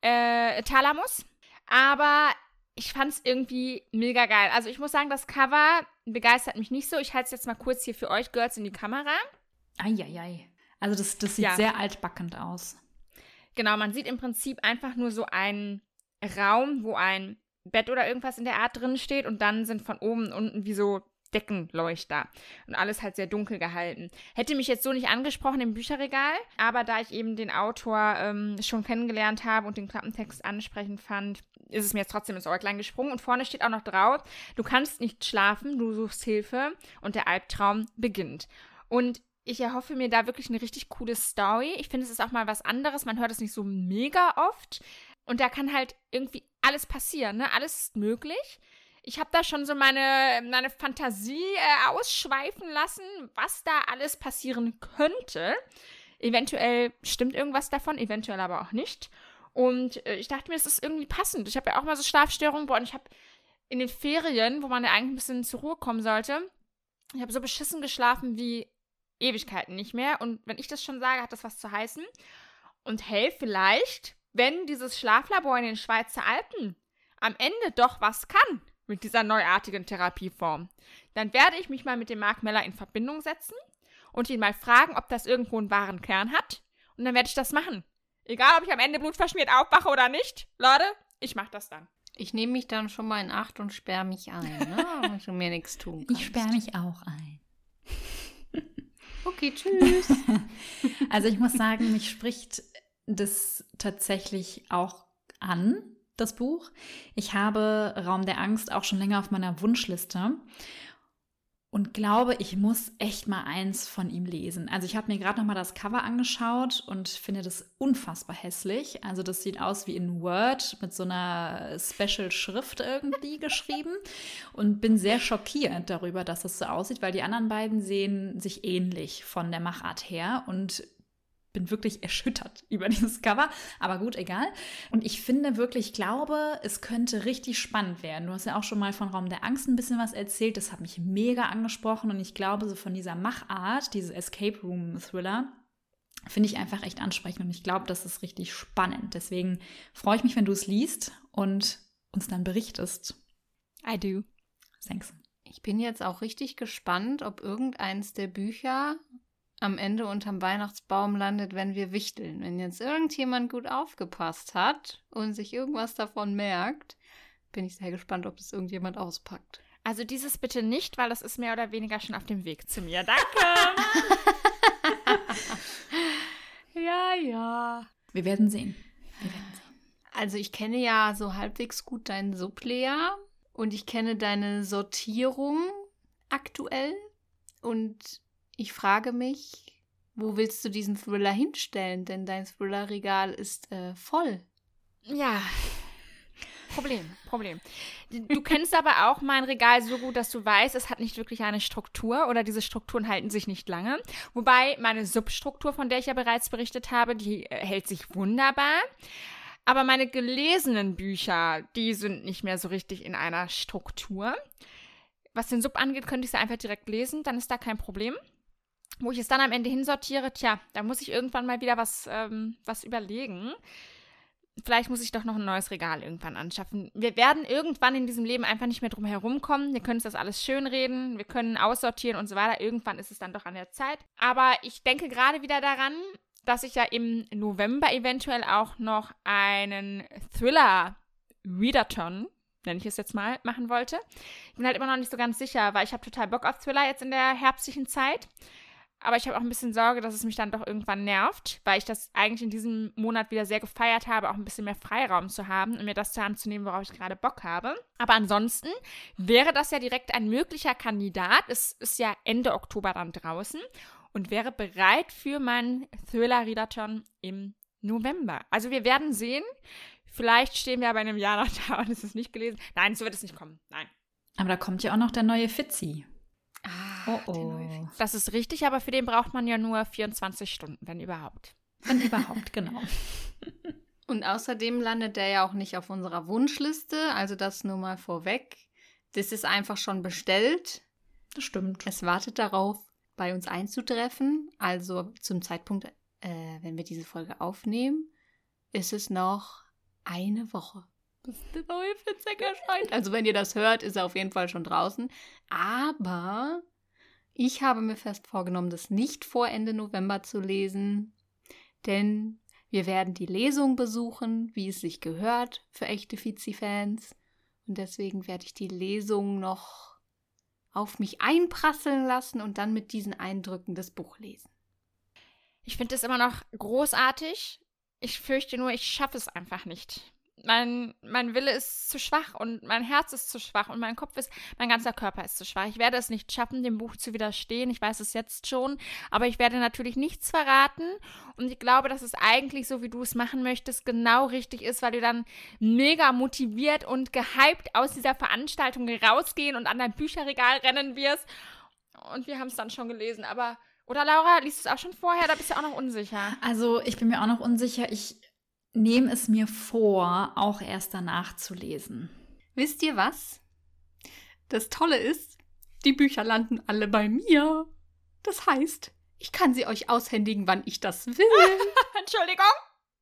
äh, Thalamus. Aber ich fand es irgendwie mega geil. Also ich muss sagen, das Cover, begeistert mich nicht so. Ich halte es jetzt mal kurz hier für euch, Girls, in die Kamera. Eieiei. Also das, das sieht Ja. sehr altbackend aus. Genau, man sieht im Prinzip einfach nur so einen Raum, wo ein Bett oder irgendwas in der Art drin steht und dann sind von oben und unten wie so Deckenleuchter und alles halt sehr dunkel gehalten. Hätte mich jetzt so nicht angesprochen im Bücherregal, aber da ich eben den Autor ähm, schon kennengelernt habe und den Klappentext ansprechend fand, ist es mir jetzt trotzdem ins Äuglein gesprungen und vorne steht auch noch drauf, du kannst nicht schlafen, du suchst Hilfe und der Albtraum beginnt. Und ich erhoffe mir da wirklich eine richtig coole Story. Ich finde, es ist auch mal was anderes. Man hört es nicht so mega oft. Und da kann halt irgendwie alles passieren, ne? Alles ist möglich. Ich habe da schon so meine, meine Fantasie äh, ausschweifen lassen, was da alles passieren könnte. Eventuell stimmt irgendwas davon, eventuell aber auch nicht. Und äh, ich dachte mir, es ist irgendwie passend. Ich habe ja auch mal so Schlafstörungen, boah, und ich habe in den Ferien, wo man ja eigentlich ein bisschen zur Ruhe kommen sollte, ich habe so beschissen geschlafen wie Ewigkeiten nicht mehr. Und wenn ich das schon sage, hat das was zu heißen. Und hey, vielleicht, wenn dieses Schlaflabor in den Schweizer Alpen am Ende doch was kann mit dieser neuartigen Therapieform, dann werde ich mich mal mit dem Mark Meller in Verbindung setzen und ihn mal fragen, ob das irgendwo einen wahren Kern hat. Und dann werde ich das machen. Egal, ob ich am Ende blutverschmiert aufwache oder nicht. Leute, ich mache das dann. Ich nehme mich dann schon mal in Acht und sperre mich ein, ne? wenn du mir nichts tun kannst. Ich sperre mich auch ein. Okay, tschüss. Also ich muss sagen, mich spricht das tatsächlich auch an, das Buch. Ich habe Raum der Angst auch schon länger auf meiner Wunschliste und glaube, ich muss echt mal eins von ihm lesen. Also ich habe mir gerade noch mal das Cover angeschaut und finde das unfassbar hässlich. Also das sieht aus wie in Word mit so einer Special Schrift irgendwie geschrieben und bin sehr schockiert darüber, dass das so aussieht, weil die anderen beiden sehen sich ähnlich von der Machart her und bin wirklich erschüttert über dieses Cover, aber gut, egal. Und ich finde wirklich, ich glaube, es könnte richtig spannend werden. Du hast ja auch schon mal von Raum der Angst ein bisschen was erzählt, das hat mich mega angesprochen und ich glaube, so von dieser Machart, diese Escape Room Thriller, finde ich einfach echt ansprechend und ich glaube, das ist richtig spannend. Deswegen freue ich mich, wenn du es liest und uns dann berichtest. I do. Thanks. Ich bin jetzt auch richtig gespannt, ob irgendeins der Bücher am Ende unterm Weihnachtsbaum landet, wenn wir wichteln. Wenn jetzt irgendjemand gut aufgepasst hat und sich irgendwas davon merkt, bin ich sehr gespannt, ob das irgendjemand auspackt. Also dieses bitte nicht, weil das ist mehr oder weniger schon auf dem Weg zu mir. Danke. Ja, ja. Wir werden sehen. Wir werden sehen. Also ich kenne ja so halbwegs gut deinen Sublayer und ich kenne deine Sortierung aktuell und ich frage mich, wo willst du diesen Thriller hinstellen? Denn dein Thriller-Regal ist äh, voll. Ja. Problem, Problem. Du kennst aber auch mein Regal so gut, dass du weißt, es hat nicht wirklich eine Struktur oder diese Strukturen halten sich nicht lange. Wobei meine Substruktur, von der ich ja bereits berichtet habe, die äh, hält sich wunderbar. Aber meine gelesenen Bücher, die sind nicht mehr so richtig in einer Struktur. Was den Sub angeht, könnte ich sie einfach direkt lesen, dann ist da kein Problem. Wo ich es dann am Ende hinsortiere, tja, da muss ich irgendwann mal wieder was, ähm, was überlegen. Vielleicht muss ich doch noch ein neues Regal irgendwann anschaffen. Wir werden irgendwann in diesem Leben einfach nicht mehr drum herumkommen. Wir können uns das alles schönreden, wir können aussortieren und so weiter. Irgendwann ist es dann doch an der Zeit. Aber ich denke gerade wieder daran, dass ich ja im November eventuell auch noch einen Thriller-Readathon, nenne ich es jetzt mal, machen wollte. Ich bin halt immer noch nicht so ganz sicher, weil ich habe total Bock auf Thriller jetzt in der herbstlichen Zeit. Aber ich habe auch ein bisschen Sorge, dass es mich dann doch irgendwann nervt, weil ich das eigentlich in diesem Monat wieder sehr gefeiert habe, auch ein bisschen mehr Freiraum zu haben und mir das zur Hand zu nehmen, worauf ich gerade Bock habe. Aber ansonsten wäre das ja direkt ein möglicher Kandidat. Es ist ja Ende Oktober dann draußen und wäre bereit für meinen Thriller-Readathon im November. Also wir werden sehen. Vielleicht stehen wir aber in einem Jahr noch da und es ist nicht gelesen. Nein, so wird es nicht kommen. Nein. Aber da kommt ja auch noch der neue Fitzi. Oh oh. Das ist richtig, aber für den braucht man ja nur 24 Stunden, wenn überhaupt. Wenn überhaupt, genau. Und außerdem landet der ja auch nicht auf unserer Wunschliste, also das nur mal vorweg. Das ist einfach schon bestellt. Das stimmt. Es wartet darauf, bei uns einzutreffen. Also zum Zeitpunkt, äh, wenn wir diese Folge aufnehmen, ist es noch eine Woche. bis der neue Fitzek erscheint. Also wenn ihr das hört, ist er auf jeden Fall schon draußen. Aber ich habe mir fest vorgenommen, das nicht vor Ende November zu lesen, denn wir werden die Lesung besuchen, wie es sich gehört für echte Fizi-Fans. Und deswegen werde ich die Lesung noch auf mich einprasseln lassen und dann mit diesen Eindrücken das Buch lesen. Ich finde es immer noch großartig. Ich fürchte nur, ich schaffe es einfach nicht mein, mein Wille ist zu schwach und mein Herz ist zu schwach und mein Kopf ist, mein ganzer Körper ist zu schwach. Ich werde es nicht schaffen, dem Buch zu widerstehen. Ich weiß es jetzt schon, aber ich werde natürlich nichts verraten und ich glaube, dass es eigentlich so, wie du es machen möchtest, genau richtig ist, weil du dann mega motiviert und gehypt aus dieser Veranstaltung rausgehen und an dein Bücherregal rennen wirst. Und wir haben es dann schon gelesen, aber oder Laura, liest du es auch schon vorher? Da bist du auch noch unsicher. Also, ich bin mir auch noch unsicher. Ich nehme es mir vor, auch erst danach zu lesen. Wisst ihr was? Das Tolle ist, die Bücher landen alle bei mir. Das heißt, ich kann sie euch aushändigen, wann ich das will. Entschuldigung?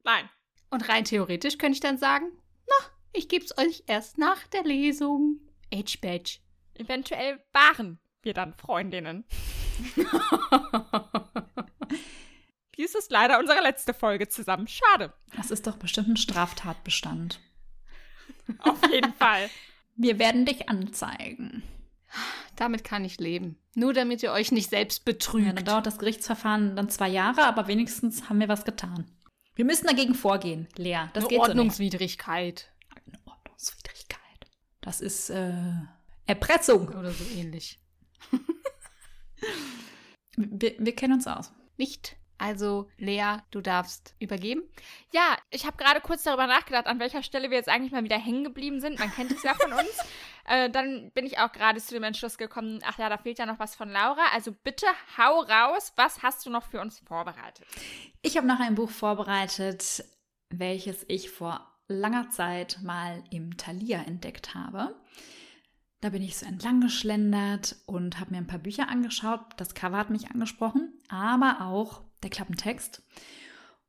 Nein. Und rein theoretisch könnte ich dann sagen, na, ich geb's euch erst nach der Lesung. H-Badge. Eventuell waren wir dann Freundinnen. Dies ist leider unsere letzte Folge zusammen. Schade. Das ist doch bestimmt ein Straftatbestand. Auf jeden Fall. Wir werden dich anzeigen. Damit kann ich leben. Nur damit ihr euch nicht selbst betrügt. Ja, dann dauert das Gerichtsverfahren dann zwei Jahre, aber wenigstens haben wir was getan. Wir müssen dagegen vorgehen, Lea. Das Eine geht Ordnungswidrigkeit. So Eine Ordnungswidrigkeit. Das ist äh, Erpressung. Oder so ähnlich. wir, wir kennen uns aus. Nicht also, Lea, du darfst übergeben. Ja, ich habe gerade kurz darüber nachgedacht, an welcher Stelle wir jetzt eigentlich mal wieder hängen geblieben sind. Man kennt es ja von uns. äh, dann bin ich auch gerade zu dem Entschluss gekommen, ach ja, da fehlt ja noch was von Laura. Also bitte hau raus. Was hast du noch für uns vorbereitet? Ich habe noch ein Buch vorbereitet, welches ich vor langer Zeit mal im Thalia entdeckt habe. Da bin ich so entlang geschlendert und habe mir ein paar Bücher angeschaut. Das Cover hat mich angesprochen, aber auch der Klappentext.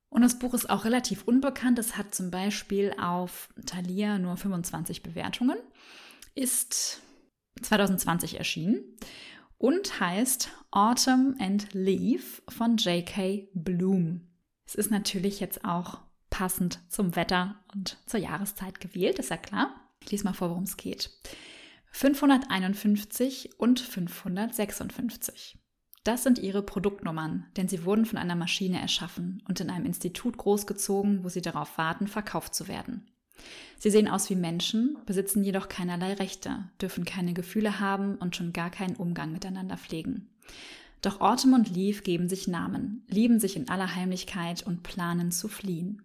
Und das Buch ist auch relativ unbekannt. Es hat zum Beispiel auf Thalia nur 25 Bewertungen, ist 2020 erschienen und heißt Autumn and Leaf von J.K. Bloom. Es ist natürlich jetzt auch passend zum Wetter und zur Jahreszeit gewählt, ist ja klar. Ich lese mal vor, worum es geht. 551 und 556. Das sind ihre Produktnummern, denn sie wurden von einer Maschine erschaffen und in einem Institut großgezogen, wo sie darauf warten, verkauft zu werden. Sie sehen aus wie Menschen, besitzen jedoch keinerlei Rechte, dürfen keine Gefühle haben und schon gar keinen Umgang miteinander pflegen. Doch Autumn und Leaf geben sich Namen, lieben sich in aller Heimlichkeit und planen zu fliehen.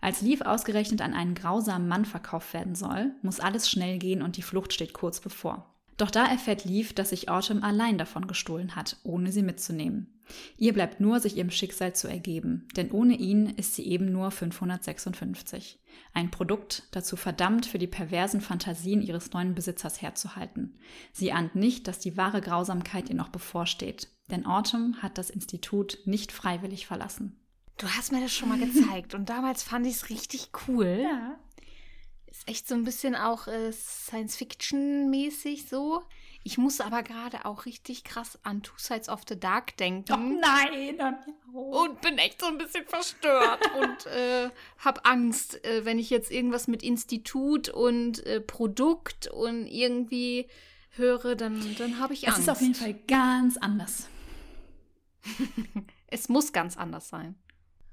Als Leaf ausgerechnet an einen grausamen Mann verkauft werden soll, muss alles schnell gehen und die Flucht steht kurz bevor. Doch da erfährt Leaf, dass sich Autumn allein davon gestohlen hat, ohne sie mitzunehmen. Ihr bleibt nur, sich ihrem Schicksal zu ergeben, denn ohne ihn ist sie eben nur 556. Ein Produkt, dazu verdammt, für die perversen Fantasien ihres neuen Besitzers herzuhalten. Sie ahnt nicht, dass die wahre Grausamkeit ihr noch bevorsteht, denn Autumn hat das Institut nicht freiwillig verlassen. Du hast mir das schon mal gezeigt und damals fand ich es richtig cool. Ja. Ist echt so ein bisschen auch äh, Science-Fiction-mäßig so. Ich muss aber gerade auch richtig krass an Two Sides of the Dark denken. Oh nein! Und bin echt so ein bisschen verstört und äh, hab Angst, äh, wenn ich jetzt irgendwas mit Institut und äh, Produkt und irgendwie höre, dann, dann habe ich Angst. Es ist auf jeden Fall ganz anders. es muss ganz anders sein.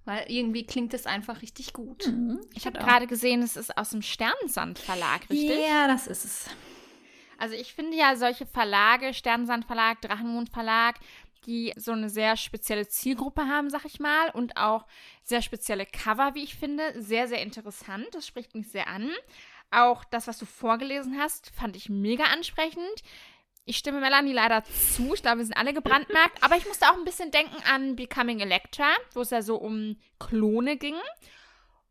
Weil irgendwie klingt es einfach richtig gut. Mhm. Ich habe gerade gesehen, es ist aus dem Sternensand Verlag, richtig? Ja, das ist es. Also ich finde ja solche Verlage, Sternensand Verlag, Drachenmond Verlag, die so eine sehr spezielle Zielgruppe haben, sag ich mal, und auch sehr spezielle Cover, wie ich finde, sehr, sehr interessant. Das spricht mich sehr an. Auch das, was du vorgelesen hast, fand ich mega ansprechend. Ich stimme Melanie leider zu. Ich glaube, wir sind alle gebrandmarkt. Aber ich musste auch ein bisschen denken an Becoming Electra, wo es ja so um Klone ging.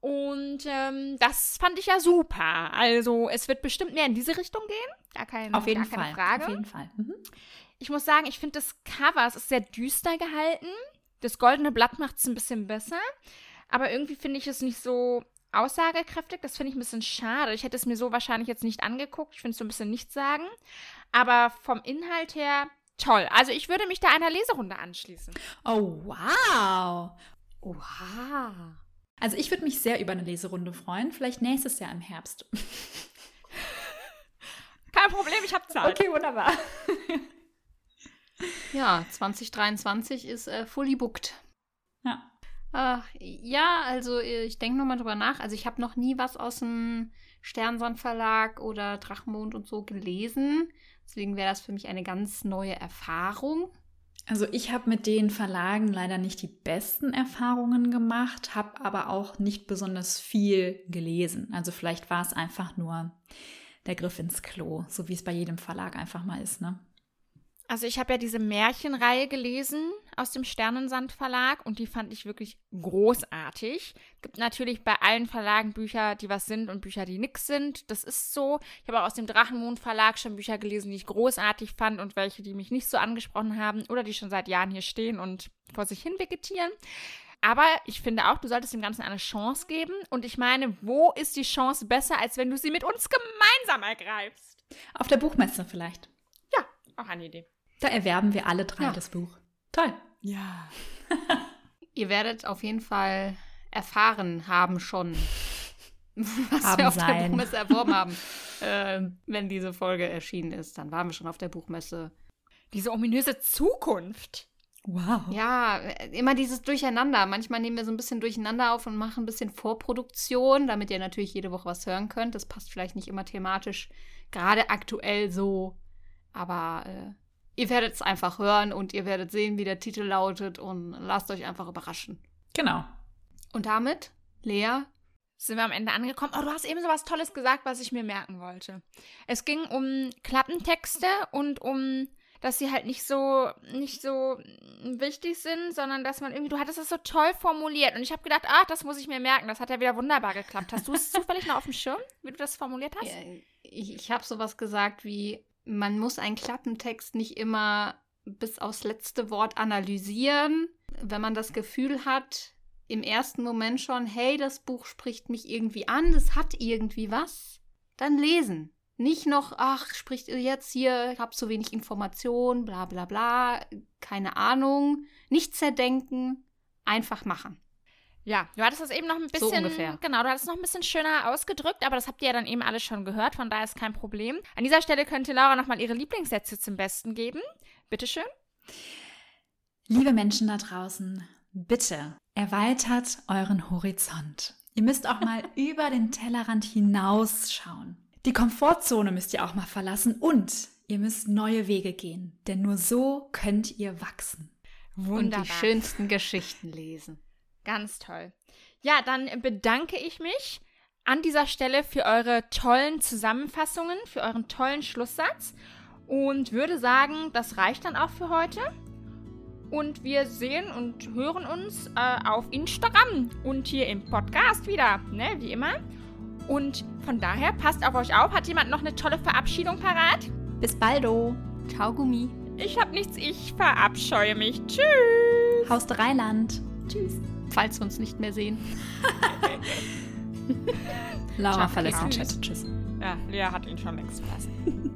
Und ähm, das fand ich ja super. Also es wird bestimmt mehr in diese Richtung gehen. Gar, kein, Auf jeden gar Fall. keine Frage. Auf jeden Fall. Mhm. Ich muss sagen, ich finde das Cover, es ist sehr düster gehalten. Das goldene Blatt macht es ein bisschen besser. Aber irgendwie finde ich es nicht so aussagekräftig. Das finde ich ein bisschen schade. Ich hätte es mir so wahrscheinlich jetzt nicht angeguckt. Ich finde es so ein bisschen nichts sagen. Aber vom Inhalt her toll. Also ich würde mich da einer Leserunde anschließen. Oh, wow. Oha. Also ich würde mich sehr über eine Leserunde freuen. Vielleicht nächstes Jahr im Herbst. Kein Problem, ich habe Zeit. Okay, wunderbar. Ja, 2023 ist äh, fully booked. Ja. Ach, ja, also äh, ich denke nochmal drüber nach. Also ich habe noch nie was aus dem Sternsand Verlag oder Drachenmond und so gelesen. Deswegen wäre das für mich eine ganz neue Erfahrung. Also ich habe mit den Verlagen leider nicht die besten Erfahrungen gemacht, habe aber auch nicht besonders viel gelesen. Also vielleicht war es einfach nur der Griff ins Klo, so wie es bei jedem Verlag einfach mal ist, ne? Also ich habe ja diese Märchenreihe gelesen aus dem Sternensand Verlag und die fand ich wirklich großartig. Gibt natürlich bei allen Verlagen Bücher, die was sind und Bücher, die nix sind. Das ist so. Ich habe auch aus dem Drachenmond Verlag schon Bücher gelesen, die ich großartig fand und welche, die mich nicht so angesprochen haben oder die schon seit Jahren hier stehen und vor sich hin vegetieren. Aber ich finde auch, du solltest dem Ganzen eine Chance geben. Und ich meine, wo ist die Chance besser, als wenn du sie mit uns gemeinsam ergreifst? Auf der Buchmesse vielleicht. Auch eine Idee. Da erwerben wir alle drei Ja. das Buch. Toll. Ja. Ihr werdet auf jeden Fall erfahren haben schon, was Haben wir auf der sein. Buchmesse erworben haben. äh, wenn diese Folge erschienen ist, dann waren wir schon auf der Buchmesse. Diese ominöse Zukunft. Wow. Ja, immer dieses Durcheinander. Manchmal nehmen wir so ein bisschen Durcheinander auf und machen ein bisschen Vorproduktion, damit ihr natürlich jede Woche was hören könnt. Das passt vielleicht nicht immer thematisch, gerade aktuell so. Aber äh, ihr werdet es einfach hören und ihr werdet sehen, wie der Titel lautet und lasst euch einfach überraschen. Genau. Und damit, Lea, sind wir am Ende angekommen. Oh, du hast eben so was Tolles gesagt, was ich mir merken wollte. Es ging um Klappentexte und um, dass sie halt nicht so, nicht so wichtig sind, sondern dass man irgendwie, du hattest es so toll formuliert. Und ich habe gedacht, ach, das muss ich mir merken. Das hat ja wieder wunderbar geklappt. Hast du es zufällig noch auf dem Schirm, wie du das formuliert hast? äh, ich, ich habe sowas gesagt wie, man muss einen Klappentext nicht immer bis aufs letzte Wort analysieren. Wenn man das Gefühl hat, im ersten Moment schon, hey, das Buch spricht mich irgendwie an, das hat irgendwie was, dann lesen. Nicht noch, ach, spricht jetzt hier, ich habe zu wenig Information, bla bla bla, keine Ahnung. Nicht zerdenken, einfach machen. Ja, du hattest das eben noch ein So bisschen, ungefähr. genau, du hattest es noch ein bisschen schöner ausgedrückt, aber das habt ihr ja dann eben alles schon gehört, von daher ist kein Problem. An dieser Stelle könnte Laura nochmal ihre Lieblingssätze zum Besten geben. Bitteschön. Liebe Menschen da draußen, bitte erweitert euren Horizont. Ihr müsst auch mal über den Tellerrand hinausschauen. Die Komfortzone müsst ihr auch mal verlassen und ihr müsst neue Wege gehen, denn nur so könnt ihr wachsen. Und die schönsten Geschichten lesen. Ganz toll. Ja, dann bedanke ich mich an dieser Stelle für eure tollen Zusammenfassungen, für euren tollen Schlusssatz und würde sagen, das reicht dann auch für heute. Und wir sehen und hören uns äh, auf Instagram und hier im Podcast wieder, ne, wie immer. Und von daher passt auf euch auf. Hat jemand noch eine tolle Verabschiedung parat? Bis baldo. Ciao, Gummi. Ich habe nichts, ich verabscheue mich. Tschüss. Haus Dreiland. Tschüss. Falls wir uns nicht mehr sehen. Laura verlässt den. Chat. Tschüss. Ja, Lea hat ihn schon längst verlassen.